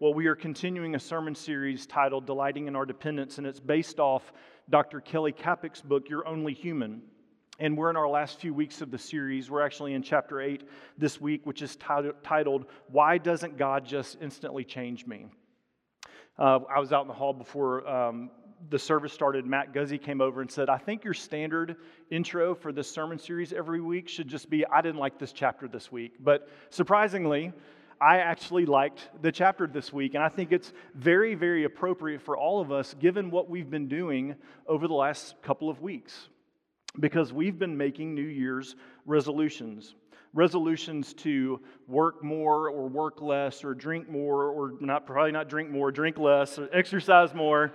Well, we are continuing a sermon series titled Delighting in Our Dependence, and it's based off Dr. Kelly Kapic's book, You're Only Human. And we're in our last few weeks of the series. We're actually in chapter 8 this week, which is titled, Why Doesn't God Just Instantly Change Me? Uh, I was out in the hall before um, the service started. Matt Guzzi came over and said, I think your standard intro for this sermon series every week should just be, I didn't like this chapter this week. But surprisingly, I actually liked the chapter this week, and I think it's very, very appropriate for all of us given what we've been doing over the last couple of weeks because we've been making New Year's resolutions. Resolutions to work more or work less or drink more or not probably not drink more, drink less, exercise more,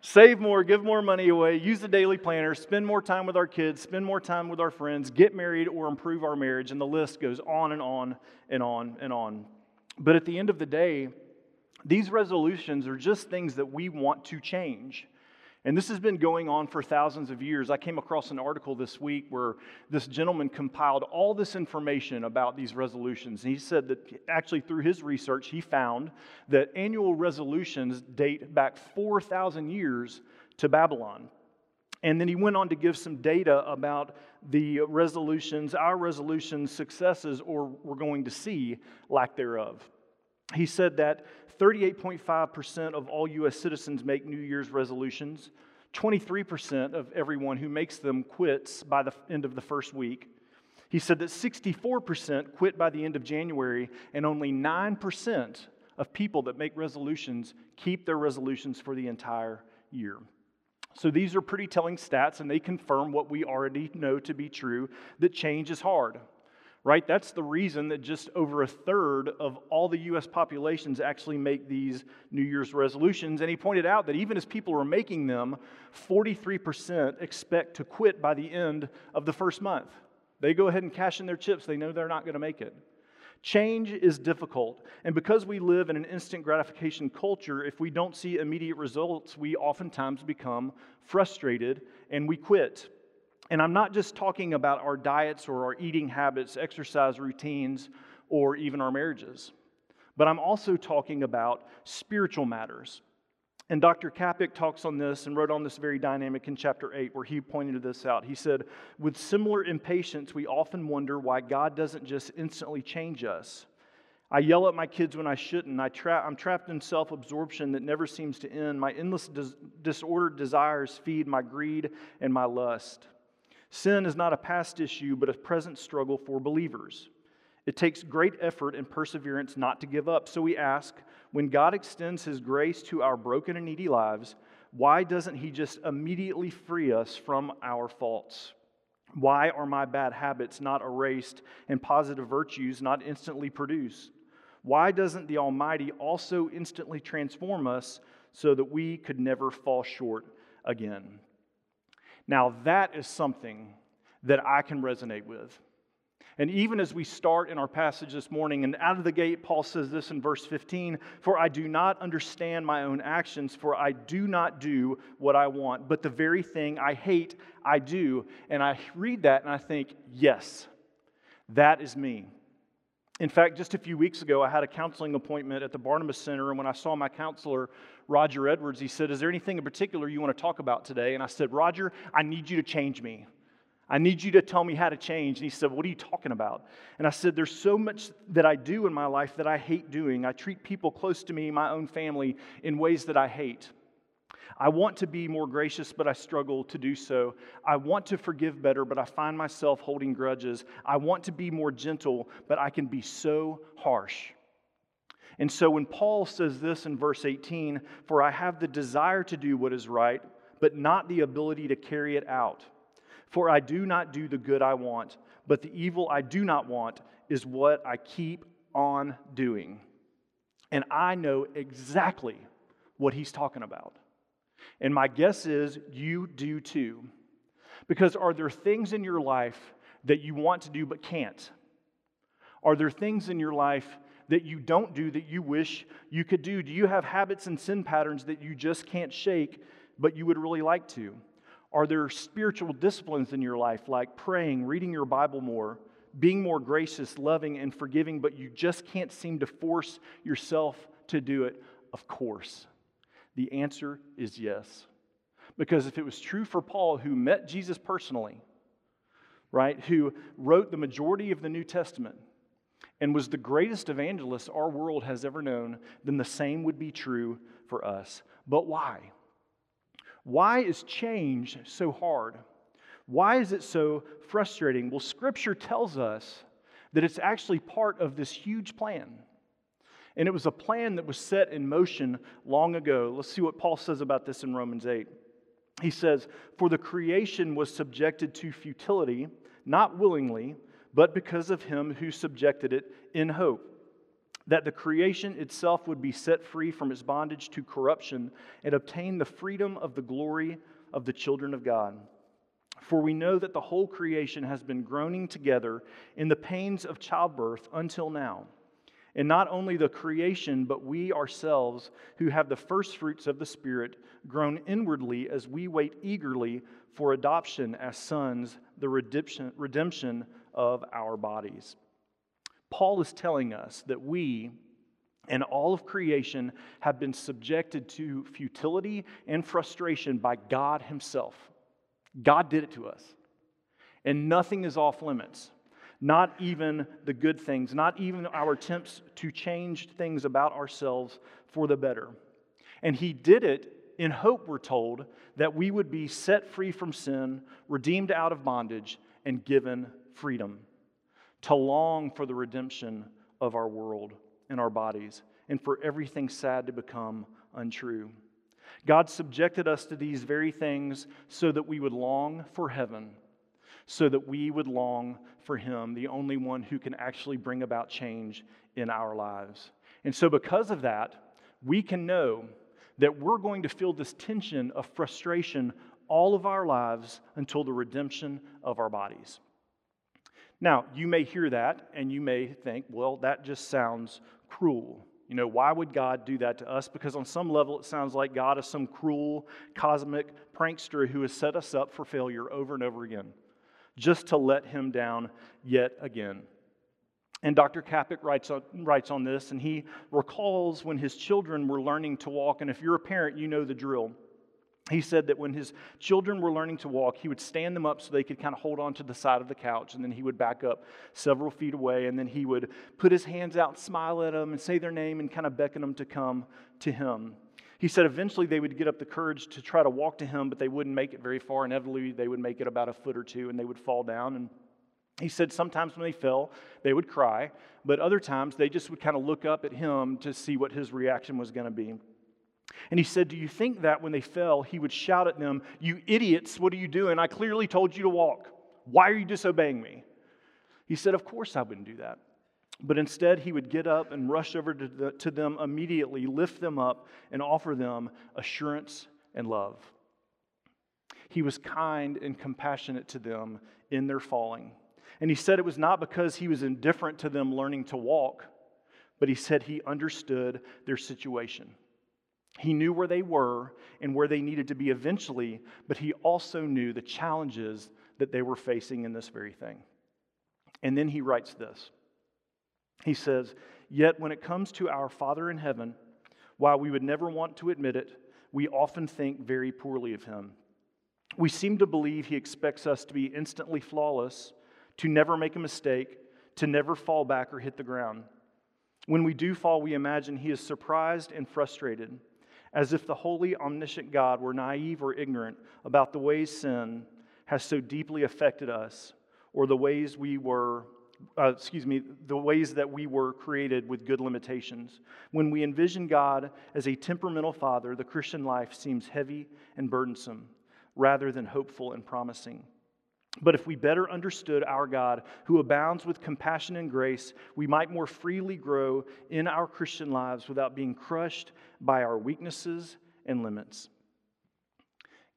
save more, give more money away, use the daily planner, spend more time with our kids, spend more time with our friends, get married or improve our marriage, and the list goes on and on and on and on. But at the end of the day, these resolutions are just things that we want to change. And this has been going on for thousands of years. I came across an article this week where this gentleman compiled all this information about these resolutions. And he said that actually, through his research, he found that annual resolutions date back 4,000 years to Babylon. And then he went on to give some data about the resolutions, our resolutions, successes, or we're going to see lack thereof. He said that 38.5% of all U.S. citizens make New Year's resolutions. 23% of everyone who makes them quits by the end of the first week. He said that 64% quit by the end of January, and only 9% of people that make resolutions keep their resolutions for the entire year. So these are pretty telling stats, and they confirm what we already know to be true that change is hard right? That's the reason that just over a third of all the US populations actually make these New Year's resolutions. And he pointed out that even as people are making them, 43% expect to quit by the end of the first month. They go ahead and cash in their chips, they know they're not going to make it. Change is difficult. And because we live in an instant gratification culture, if we don't see immediate results, we oftentimes become frustrated and we quit. And I'm not just talking about our diets or our eating habits, exercise routines, or even our marriages, but I'm also talking about spiritual matters. And Dr. Kapic talks on this and wrote on this very dynamic in chapter 8, where he pointed this out. He said, With similar impatience, we often wonder why God doesn't just instantly change us. I yell at my kids when I shouldn't. I tra- I'm trapped in self absorption that never seems to end. My endless dis- disordered desires feed my greed and my lust. Sin is not a past issue, but a present struggle for believers. It takes great effort and perseverance not to give up. So we ask when God extends His grace to our broken and needy lives, why doesn't He just immediately free us from our faults? Why are my bad habits not erased and positive virtues not instantly produced? Why doesn't the Almighty also instantly transform us so that we could never fall short again? Now, that is something that I can resonate with. And even as we start in our passage this morning, and out of the gate, Paul says this in verse 15 For I do not understand my own actions, for I do not do what I want, but the very thing I hate, I do. And I read that and I think, Yes, that is me. In fact, just a few weeks ago, I had a counseling appointment at the Barnabas Center, and when I saw my counselor, Roger Edwards, he said, Is there anything in particular you want to talk about today? And I said, Roger, I need you to change me. I need you to tell me how to change. And he said, What are you talking about? And I said, There's so much that I do in my life that I hate doing. I treat people close to me, my own family, in ways that I hate. I want to be more gracious, but I struggle to do so. I want to forgive better, but I find myself holding grudges. I want to be more gentle, but I can be so harsh. And so when Paul says this in verse 18, for I have the desire to do what is right, but not the ability to carry it out. For I do not do the good I want, but the evil I do not want is what I keep on doing. And I know exactly what he's talking about. And my guess is you do too. Because are there things in your life that you want to do but can't? Are there things in your life that you don't do that you wish you could do? Do you have habits and sin patterns that you just can't shake but you would really like to? Are there spiritual disciplines in your life like praying, reading your Bible more, being more gracious, loving, and forgiving, but you just can't seem to force yourself to do it? Of course. The answer is yes. Because if it was true for Paul, who met Jesus personally, right, who wrote the majority of the New Testament, and was the greatest evangelist our world has ever known, then the same would be true for us. But why? Why is change so hard? Why is it so frustrating? Well, Scripture tells us that it's actually part of this huge plan. And it was a plan that was set in motion long ago. Let's see what Paul says about this in Romans 8. He says, For the creation was subjected to futility, not willingly but because of him who subjected it in hope that the creation itself would be set free from its bondage to corruption and obtain the freedom of the glory of the children of God. For we know that the whole creation has been groaning together in the pains of childbirth until now. And not only the creation, but we ourselves, who have the first fruits of the Spirit, grown inwardly as we wait eagerly for adoption as sons, the redemption, redemption of our bodies. Paul is telling us that we and all of creation have been subjected to futility and frustration by God Himself. God did it to us. And nothing is off limits, not even the good things, not even our attempts to change things about ourselves for the better. And He did it in hope, we're told, that we would be set free from sin, redeemed out of bondage, and given freedom, to long for the redemption of our world and our bodies, and for everything sad to become untrue. God subjected us to these very things so that we would long for heaven, so that we would long for Him, the only one who can actually bring about change in our lives. And so, because of that, we can know that we're going to feel this tension of frustration all of our lives until the redemption of our bodies. Now, you may hear that and you may think, well, that just sounds cruel. You know, why would God do that to us? Because on some level, it sounds like God is some cruel, cosmic prankster who has set us up for failure over and over again, just to let him down yet again. And Dr. Kapic writes on, writes on this, and he recalls when his children were learning to walk. And if you're a parent, you know the drill he said that when his children were learning to walk, he would stand them up so they could kind of hold on to the side of the couch, and then he would back up several feet away, and then he would put his hands out, smile at them, and say their name, and kind of beckon them to come to him. He said eventually they would get up the courage to try to walk to him, but they wouldn't make it very far. Inevitably, they would make it about a foot or two, and they would fall down. And he said sometimes when they fell, they would cry, but other times they just would kind of look up at him to see what his reaction was going to be. And he said, Do you think that when they fell, he would shout at them, You idiots, what are you doing? I clearly told you to walk. Why are you disobeying me? He said, Of course I wouldn't do that. But instead, he would get up and rush over to, the, to them immediately, lift them up, and offer them assurance and love. He was kind and compassionate to them in their falling. And he said it was not because he was indifferent to them learning to walk, but he said he understood their situation. He knew where they were and where they needed to be eventually, but he also knew the challenges that they were facing in this very thing. And then he writes this He says, Yet when it comes to our Father in heaven, while we would never want to admit it, we often think very poorly of him. We seem to believe he expects us to be instantly flawless, to never make a mistake, to never fall back or hit the ground. When we do fall, we imagine he is surprised and frustrated as if the holy, omniscient God were naive or ignorant about the ways sin has so deeply affected us, or the ways we were, uh, excuse me, the ways that we were created with good limitations. When we envision God as a temperamental father, the Christian life seems heavy and burdensome rather than hopeful and promising. But if we better understood our God, who abounds with compassion and grace, we might more freely grow in our Christian lives without being crushed by our weaknesses and limits.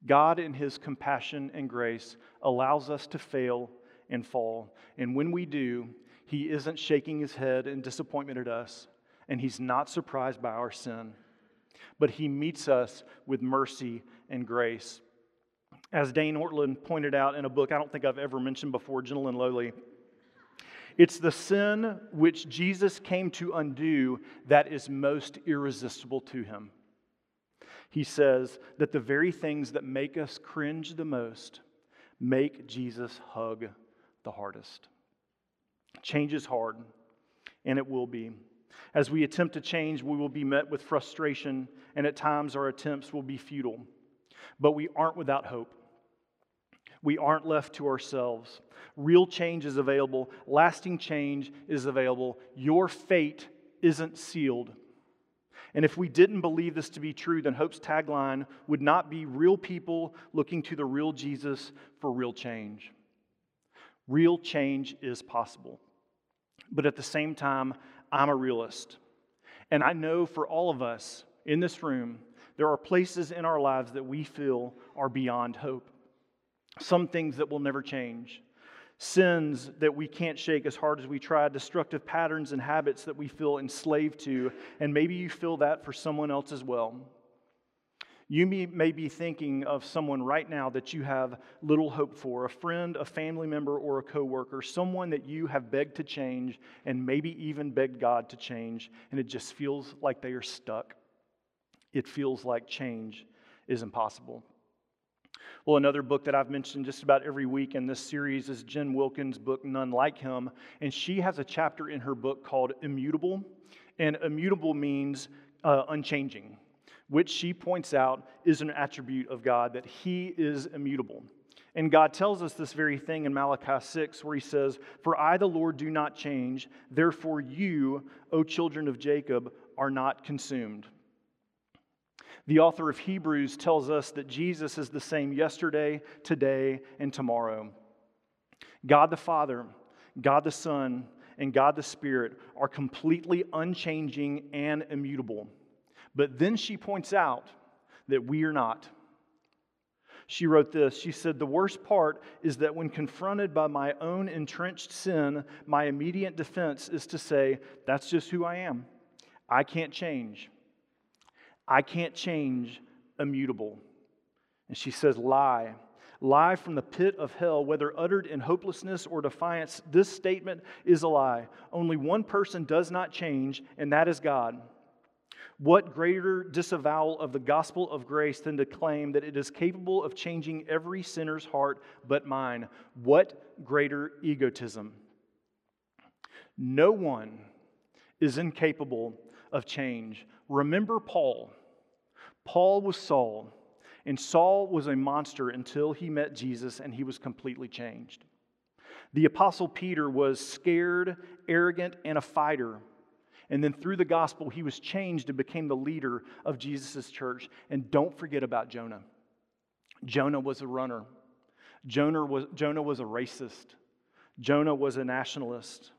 God, in His compassion and grace, allows us to fail and fall. And when we do, He isn't shaking His head in disappointment at us, and He's not surprised by our sin, but He meets us with mercy and grace. As Dane Ortlund pointed out in a book I don't think I've ever mentioned before, Gentle and Lowly, It's the sin which Jesus came to undo that is most irresistible to him. He says that the very things that make us cringe the most make Jesus hug the hardest. Change is hard, and it will be. As we attempt to change, we will be met with frustration, and at times our attempts will be futile. But we aren't without hope. We aren't left to ourselves. Real change is available, lasting change is available. Your fate isn't sealed. And if we didn't believe this to be true, then Hope's tagline would not be real people looking to the real Jesus for real change. Real change is possible. But at the same time, I'm a realist. And I know for all of us in this room, there are places in our lives that we feel are beyond hope. Some things that will never change. Sins that we can't shake as hard as we try, destructive patterns and habits that we feel enslaved to, and maybe you feel that for someone else as well. You may be thinking of someone right now that you have little hope for a friend, a family member, or a coworker, someone that you have begged to change and maybe even begged God to change, and it just feels like they are stuck. It feels like change is impossible. Well, another book that I've mentioned just about every week in this series is Jen Wilkin's book, None Like Him. And she has a chapter in her book called Immutable. And immutable means uh, unchanging which she points out is an attribute of God, that He is immutable. And God tells us this very thing in Malachi 6, where He says, For I, the Lord, do not change, therefore you, O children of Jacob, are not consumed. The author of Hebrews tells us that Jesus is the same yesterday, today, and tomorrow. God the Father, God the Son, and God the Spirit are completely unchanging and immutable. But then she points out that we are not. She wrote this. She said, The worst part is that when confronted by my own entrenched sin, my immediate defense is to say, That's just who I am. I can't change. I can't change immutable. And she says, Lie. Lie from the pit of hell, whether uttered in hopelessness or defiance. This statement is a lie. Only one person does not change, and that is God. What greater disavowal of the gospel of grace than to claim that it is capable of changing every sinner's heart but mine? What greater egotism? No one is incapable of change. Remember Paul. Paul was Saul, and Saul was a monster until he met Jesus and he was completely changed. The Apostle Peter was scared, arrogant, and a fighter and then through the gospel, he was changed and became the leader of Jesus' church. And don't forget about Jonah. Jonah was a runner, Jonah was, Jonah was a racist, Jonah was a nationalist.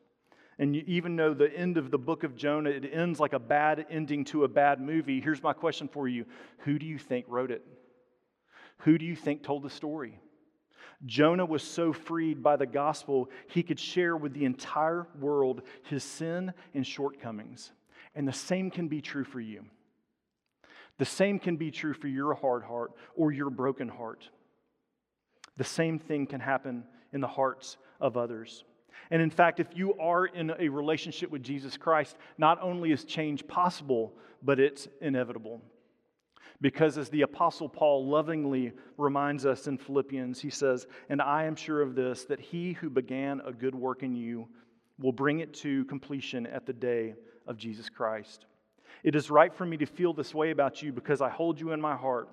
And you even though the end of the book of Jonah, it ends like a bad ending to a bad movie. Here's my question for you Who do you think wrote it? Who do you think told the story? Jonah was so freed by the gospel, he could share with the entire world his sin and shortcomings. And the same can be true for you. The same can be true for your hard heart or your broken heart. The same thing can happen in the hearts of others. And in fact, if you are in a relationship with Jesus Christ, not only is change possible, but it's inevitable. Because as the Apostle Paul lovingly reminds us in Philippians, he says, And I am sure of this, that he who began a good work in you will bring it to completion at the day of Jesus Christ. It is right for me to feel this way about you because I hold you in my heart,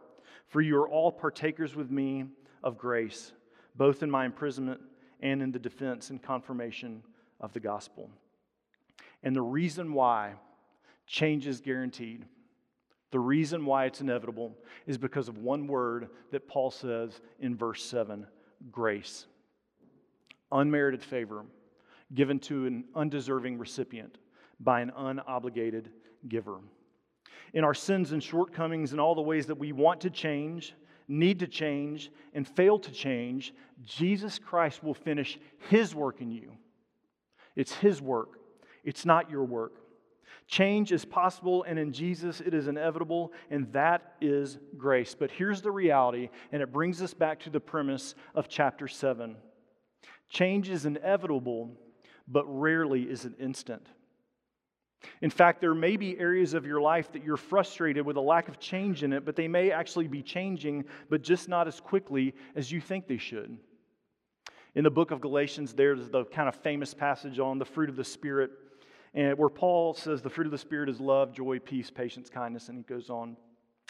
for you are all partakers with me of grace, both in my imprisonment and in the defense and confirmation of the gospel. And the reason why change is guaranteed the reason why it's inevitable is because of one word that Paul says in verse 7 grace. Unmerited favor given to an undeserving recipient by an unobligated giver. In our sins and shortcomings and all the ways that we want to change, need to change, and fail to change, Jesus Christ will finish His work in you. It's His work, it's not your work. Change is possible, and in Jesus it is inevitable, and that is grace. But here's the reality, and it brings us back to the premise of chapter 7. Change is inevitable, but rarely is it instant. In fact, there may be areas of your life that you're frustrated with a lack of change in it, but they may actually be changing, but just not as quickly as you think they should. In the book of Galatians, there's the kind of famous passage on the fruit of the Spirit, and where Paul says the fruit of the Spirit is love, joy, peace, patience, kindness, and he goes on.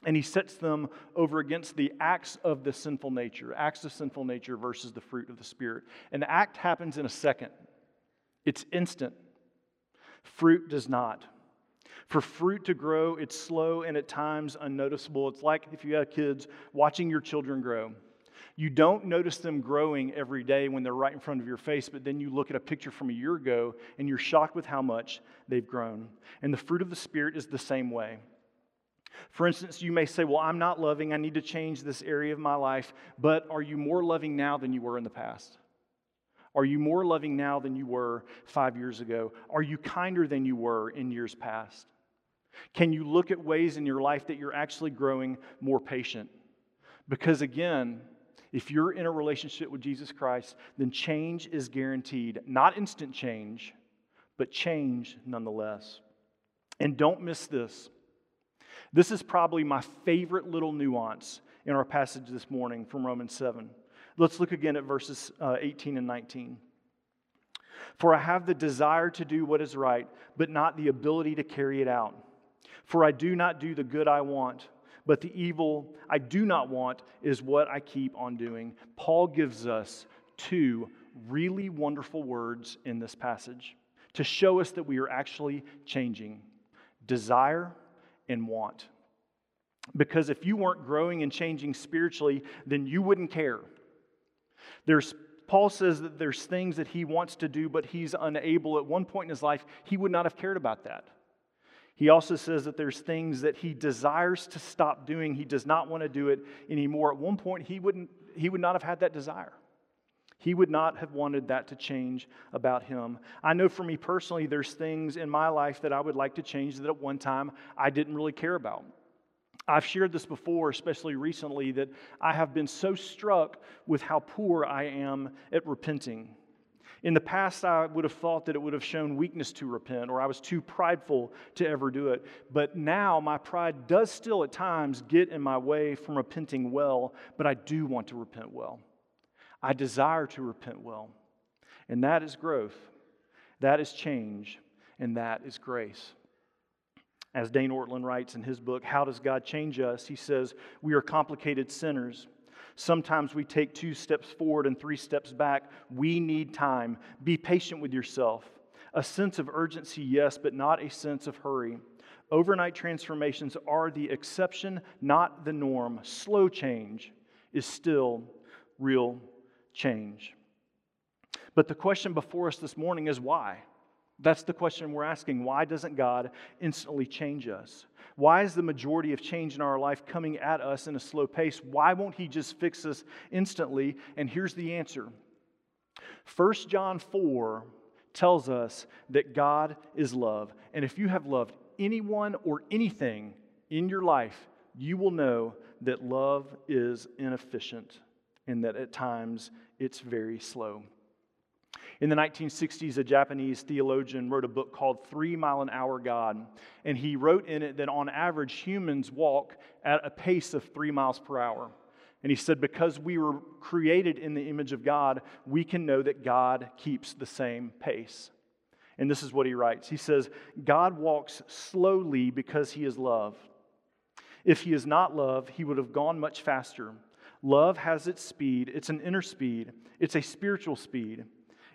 And he sets them over against the acts of the sinful nature, acts of sinful nature versus the fruit of the Spirit. An act happens in a second, it's instant. Fruit does not. For fruit to grow, it's slow and at times unnoticeable. It's like if you have kids watching your children grow. You don't notice them growing every day when they're right in front of your face, but then you look at a picture from a year ago and you're shocked with how much they've grown. And the fruit of the Spirit is the same way. For instance, you may say, Well, I'm not loving. I need to change this area of my life. But are you more loving now than you were in the past? Are you more loving now than you were five years ago? Are you kinder than you were in years past? Can you look at ways in your life that you're actually growing more patient? Because again, if you're in a relationship with Jesus Christ, then change is guaranteed. Not instant change, but change nonetheless. And don't miss this. This is probably my favorite little nuance in our passage this morning from Romans 7. Let's look again at verses uh, 18 and 19. For I have the desire to do what is right, but not the ability to carry it out. For I do not do the good I want but the evil I do not want is what I keep on doing. Paul gives us two really wonderful words in this passage to show us that we are actually changing desire and want. Because if you weren't growing and changing spiritually, then you wouldn't care. There's Paul says that there's things that he wants to do, but he's unable. At one point in his life, he would not have cared about that. He also says that there's things that he desires to stop doing. He does not want to do it anymore. At one point, he, wouldn't, he would not have had that desire. He would not have wanted that to change about him. I know for me personally, there's things in my life that I would like to change that at one time I didn't really care about. I've shared this before, especially recently, that I have been so struck with how poor I am at repenting. In the past, I would have thought that it would have shown weakness to repent, or I was too prideful to ever do it. But now, my pride does still at times get in my way from repenting well, but I do want to repent well. I desire to repent well. And that is growth, that is change, and that is grace. As Dane Ortlund writes in his book, How Does God Change Us? He says, We are complicated sinners Sometimes we take two steps forward and three steps back. We need time. Be patient with yourself. A sense of urgency, yes, but not a sense of hurry. Overnight transformations are the exception, not the norm. Slow change is still real change. But the question before us this morning is why? That's the question we're asking. Why doesn't God instantly change us? Why is the majority of change in our life coming at us in a slow pace? Why won't He just fix us instantly? And here's the answer 1 John 4 tells us that God is love. And if you have loved anyone or anything in your life, you will know that love is inefficient and that at times it's very slow. In the 1960s, a Japanese theologian wrote a book called Three Mile an Hour God. And he wrote in it that on average, humans walk at a pace of three miles per hour. And he said, because we were created in the image of God, we can know that God keeps the same pace. And this is what he writes He says, God walks slowly because he is love. If he is not love, he would have gone much faster. Love has its speed, it's an inner speed, it's a spiritual speed.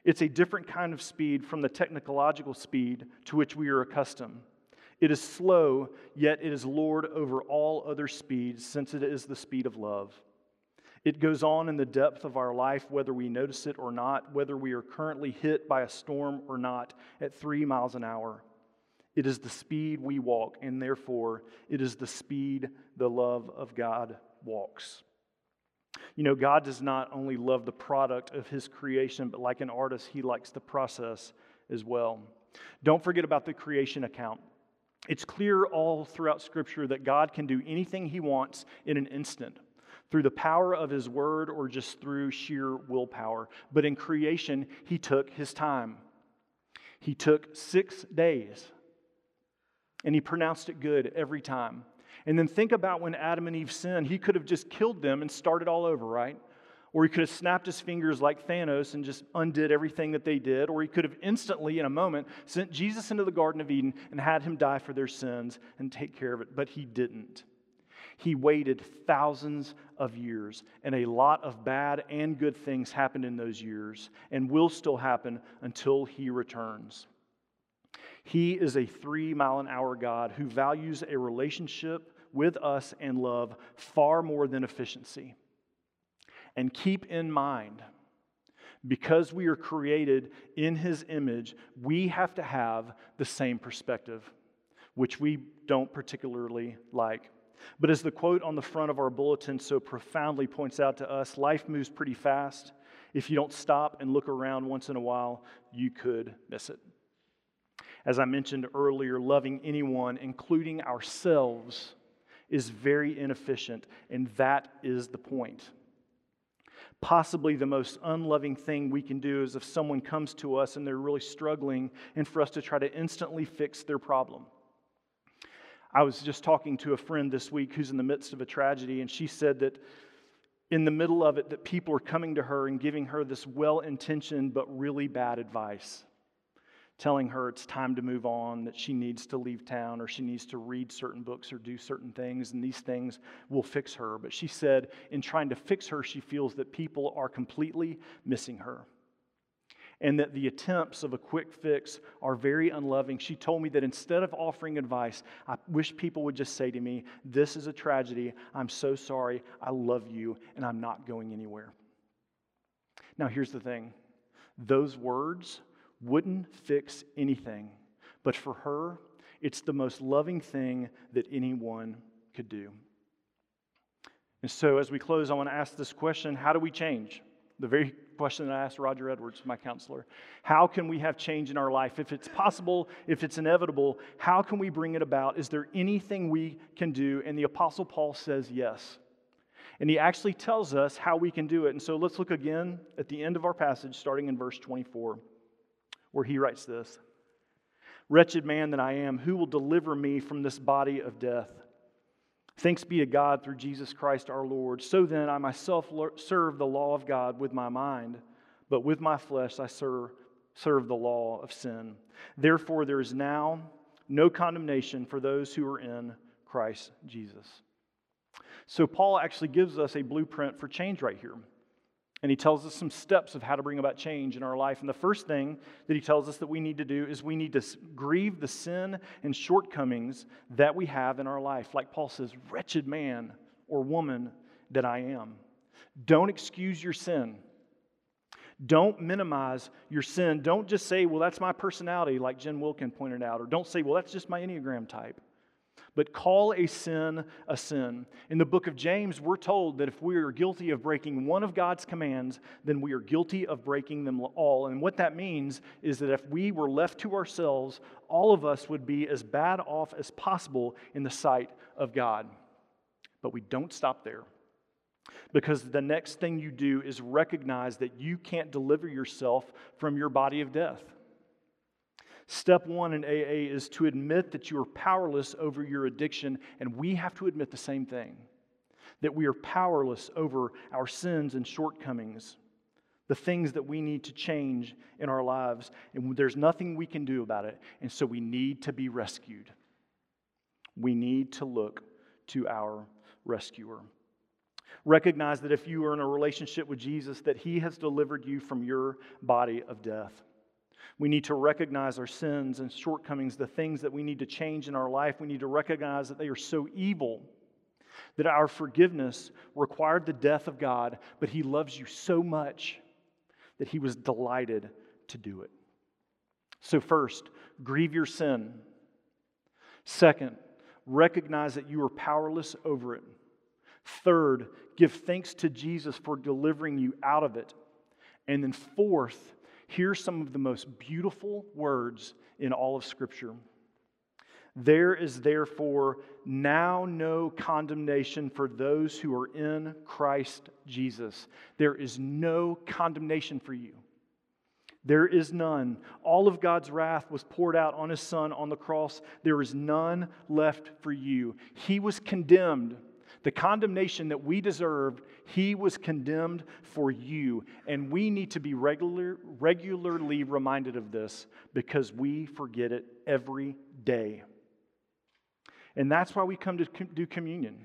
It's a different kind of speed from the technological speed to which we are accustomed. It is slow, yet it is Lord over all other speeds, since it is the speed of love. It goes on in the depth of our life, whether we notice it or not, whether we are currently hit by a storm or not, at three miles an hour. It is the speed we walk, and therefore it is the speed the love of God walks. You know, God does not only love the product of his creation, but like an artist, he likes the process as well. Don't forget about the creation account. It's clear all throughout Scripture that God can do anything he wants in an instant through the power of his word or just through sheer willpower. But in creation, he took his time. He took six days and he pronounced it good every time. And then think about when Adam and Eve sinned. He could have just killed them and started all over, right? Or he could have snapped his fingers like Thanos and just undid everything that they did. Or he could have instantly, in a moment, sent Jesus into the Garden of Eden and had him die for their sins and take care of it. But he didn't. He waited thousands of years, and a lot of bad and good things happened in those years and will still happen until he returns. He is a three mile an hour God who values a relationship with us and love far more than efficiency. And keep in mind, because we are created in his image, we have to have the same perspective, which we don't particularly like. But as the quote on the front of our bulletin so profoundly points out to us, life moves pretty fast. If you don't stop and look around once in a while, you could miss it. As I mentioned earlier, loving anyone, including ourselves, is very inefficient, and that is the point. Possibly the most unloving thing we can do is if someone comes to us and they're really struggling, and for us to try to instantly fix their problem. I was just talking to a friend this week who's in the midst of a tragedy, and she said that in the middle of it, that people are coming to her and giving her this well intentioned but really bad advice, telling her it's time to move on, that she needs to leave town, or she needs to read certain books or do certain things, and these things will fix her. But she said, in trying to fix her, she feels that people are completely missing her and that the attempts of a quick fix are very unloving. She told me that instead of offering advice, I wish people would just say to me, This is a tragedy. I'm so sorry. I love you, and I'm not going anywhere. Now, here's the thing those words wouldn't fix anything, but for her, it's the most loving thing that anyone could do. And so, as we close, I want to ask this question How do we change? The very question that I asked Roger Edwards, my counselor. How can we have change in our life? If it's possible, if it's inevitable, how can we bring it about? Is there anything we can do? And the Apostle Paul says yes. And he actually tells us how we can do it. And so let's look again at the end of our passage, starting in verse 24, where he writes this Wretched man that I am, who will deliver me from this body of death? Thanks be to God through Jesus Christ our Lord. So then, I myself serve the law of God with my mind, but with my flesh I serve, serve the law of sin. Therefore, there is now no condemnation for those who are in Christ Jesus. So, Paul actually gives us a blueprint for change right here. And he tells us some steps of how to bring about change in our life. And the first thing that he tells us that we need to do is we need to grieve the sin and shortcomings that we have in our life. Like Paul says, wretched man or woman that I am. Don't excuse your sin. Don't minimize your sin. Don't just say, well, that's my personality, like Jen Wilkin pointed out. Or don't say, well, that's just my Enneagram type but call a sin a sin. In the book of James, we're told that if we are guilty of breaking one of God's commands, then we are guilty of breaking them all. And what that means is that if we were left to ourselves, all of us would be as bad off as possible in the sight of God. But we don't stop there. Because the next thing you do is recognize that you can't deliver yourself from your body of death. Step one in AA is to admit that you are powerless over your addiction, and we have to admit the same thing that we are powerless over our sins and shortcomings, the things that we need to change in our lives, and there's nothing we can do about it, and so we need to be rescued. We need to look to our rescuer. Recognize that if you are in a relationship with Jesus, that he has delivered you from your body of death. We need to recognize our sins and shortcomings, the things that we need to change in our life. We need to recognize that they are so evil that our forgiveness required the death of God, but He loves you so much that He was delighted to do it. So, first, grieve your sin. Second, recognize that you are powerless over it. Third, give thanks to Jesus for delivering you out of it. And then, fourth, Here's some of the most beautiful words in all of Scripture. There is therefore now no condemnation for those who are in Christ Jesus. There is no condemnation for you. There is none. All of God's wrath was poured out on his son on the cross. There is none left for you. He was condemned. The condemnation that we deserved, he was condemned for you. And we need to be regular, regularly reminded of this because we forget it every day. And that's why we come to do communion.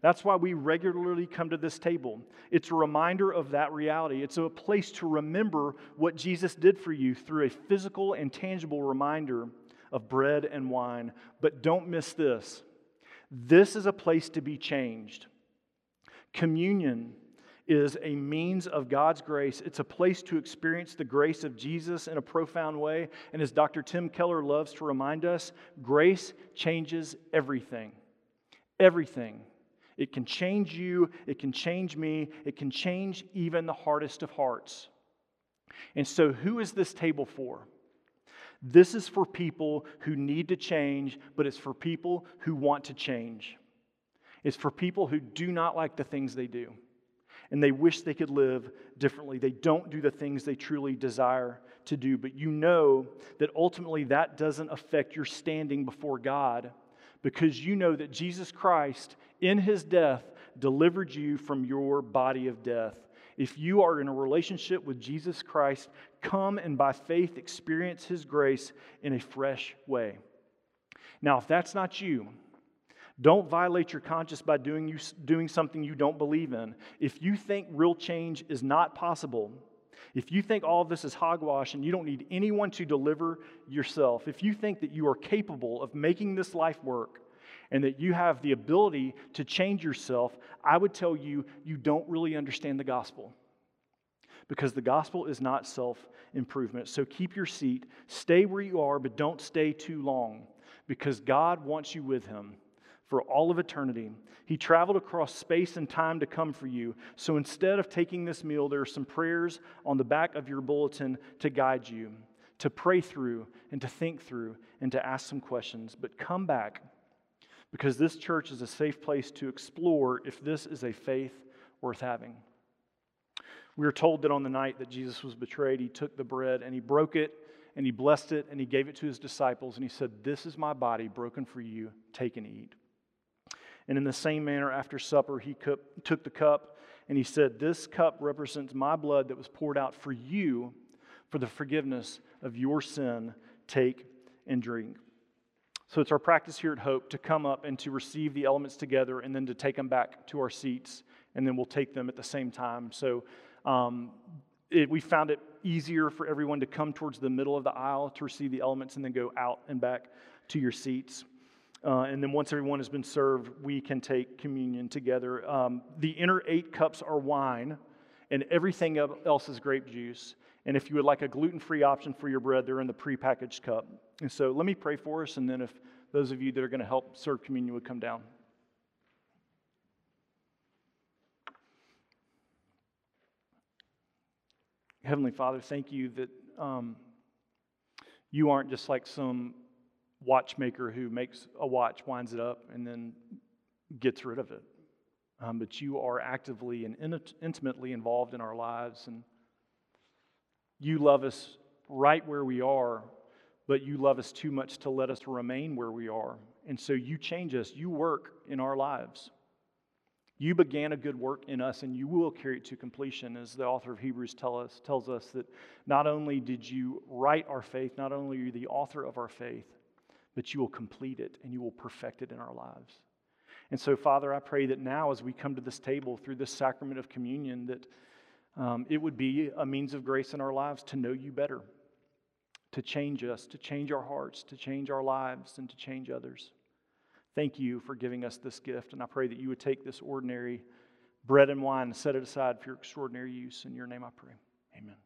That's why we regularly come to this table. It's a reminder of that reality. It's a place to remember what Jesus did for you through a physical and tangible reminder of bread and wine. But don't miss this this is a place to be changed. Communion is a means of God's grace. It's a place to experience the grace of Jesus in a profound way. And as Dr. Tim Keller loves to remind us, grace changes everything. Everything. It can change you, it can change me, it can change even the hardest of hearts. And so, who is this table for? This is for people who need to change, but it's for people who want to change. It's for people who do not like the things they do and they wish they could live differently. They don't do the things they truly desire to do, but you know that ultimately that doesn't affect your standing before God because you know that Jesus Christ, in his death, delivered you from your body of death. If you are in a relationship with Jesus Christ, come and by faith experience his grace in a fresh way. Now, if that's not you, don't violate your conscience by doing, you, doing something you don't believe in. If you think real change is not possible, if you think all of this is hogwash and you don't need anyone to deliver yourself, if you think that you are capable of making this life work and that you have the ability to change yourself, I would tell you, you don't really understand the gospel. Because the gospel is not self improvement. So keep your seat, stay where you are, but don't stay too long because God wants you with Him for all of eternity. He traveled across space and time to come for you. So instead of taking this meal, there are some prayers on the back of your bulletin to guide you, to pray through, and to think through, and to ask some questions. But come back because this church is a safe place to explore if this is a faith worth having. We are told that on the night that Jesus was betrayed, he took the bread and he broke it and he blessed it and he gave it to his disciples and he said, This is my body broken for you. Take and eat. And in the same manner, after supper, he took the cup and he said, This cup represents my blood that was poured out for you for the forgiveness of your sin. Take and drink. So it's our practice here at Hope to come up and to receive the elements together and then to take them back to our seats, and then we'll take them at the same time. So um, it, we found it easier for everyone to come towards the middle of the aisle to receive the elements and then go out and back to your seats. Uh, and then once everyone has been served, we can take communion together. Um, the inner eight cups are wine, and everything else is grape juice. And if you would like a gluten free option for your bread, they're in the prepackaged cup. And so let me pray for us, and then if those of you that are going to help serve communion would come down. Heavenly Father, thank you that um, you aren't just like some watchmaker who makes a watch, winds it up, and then gets rid of it. Um, but you are actively and in, intimately involved in our lives, and you love us right where we are, but you love us too much to let us remain where we are. And so you change us, you work in our lives. You began a good work in us, and you will carry it to completion, as the author of Hebrews tell us, tells us that not only did you write our faith, not only are you the author of our faith, but you will complete it and you will perfect it in our lives. And so, Father, I pray that now as we come to this table through this sacrament of communion, that um, it would be a means of grace in our lives to know you better, to change us, to change our hearts, to change our lives, and to change others. Thank you for giving us this gift, and I pray that you would take this ordinary bread and wine and set it aside for your extraordinary use. In your name I pray. Amen.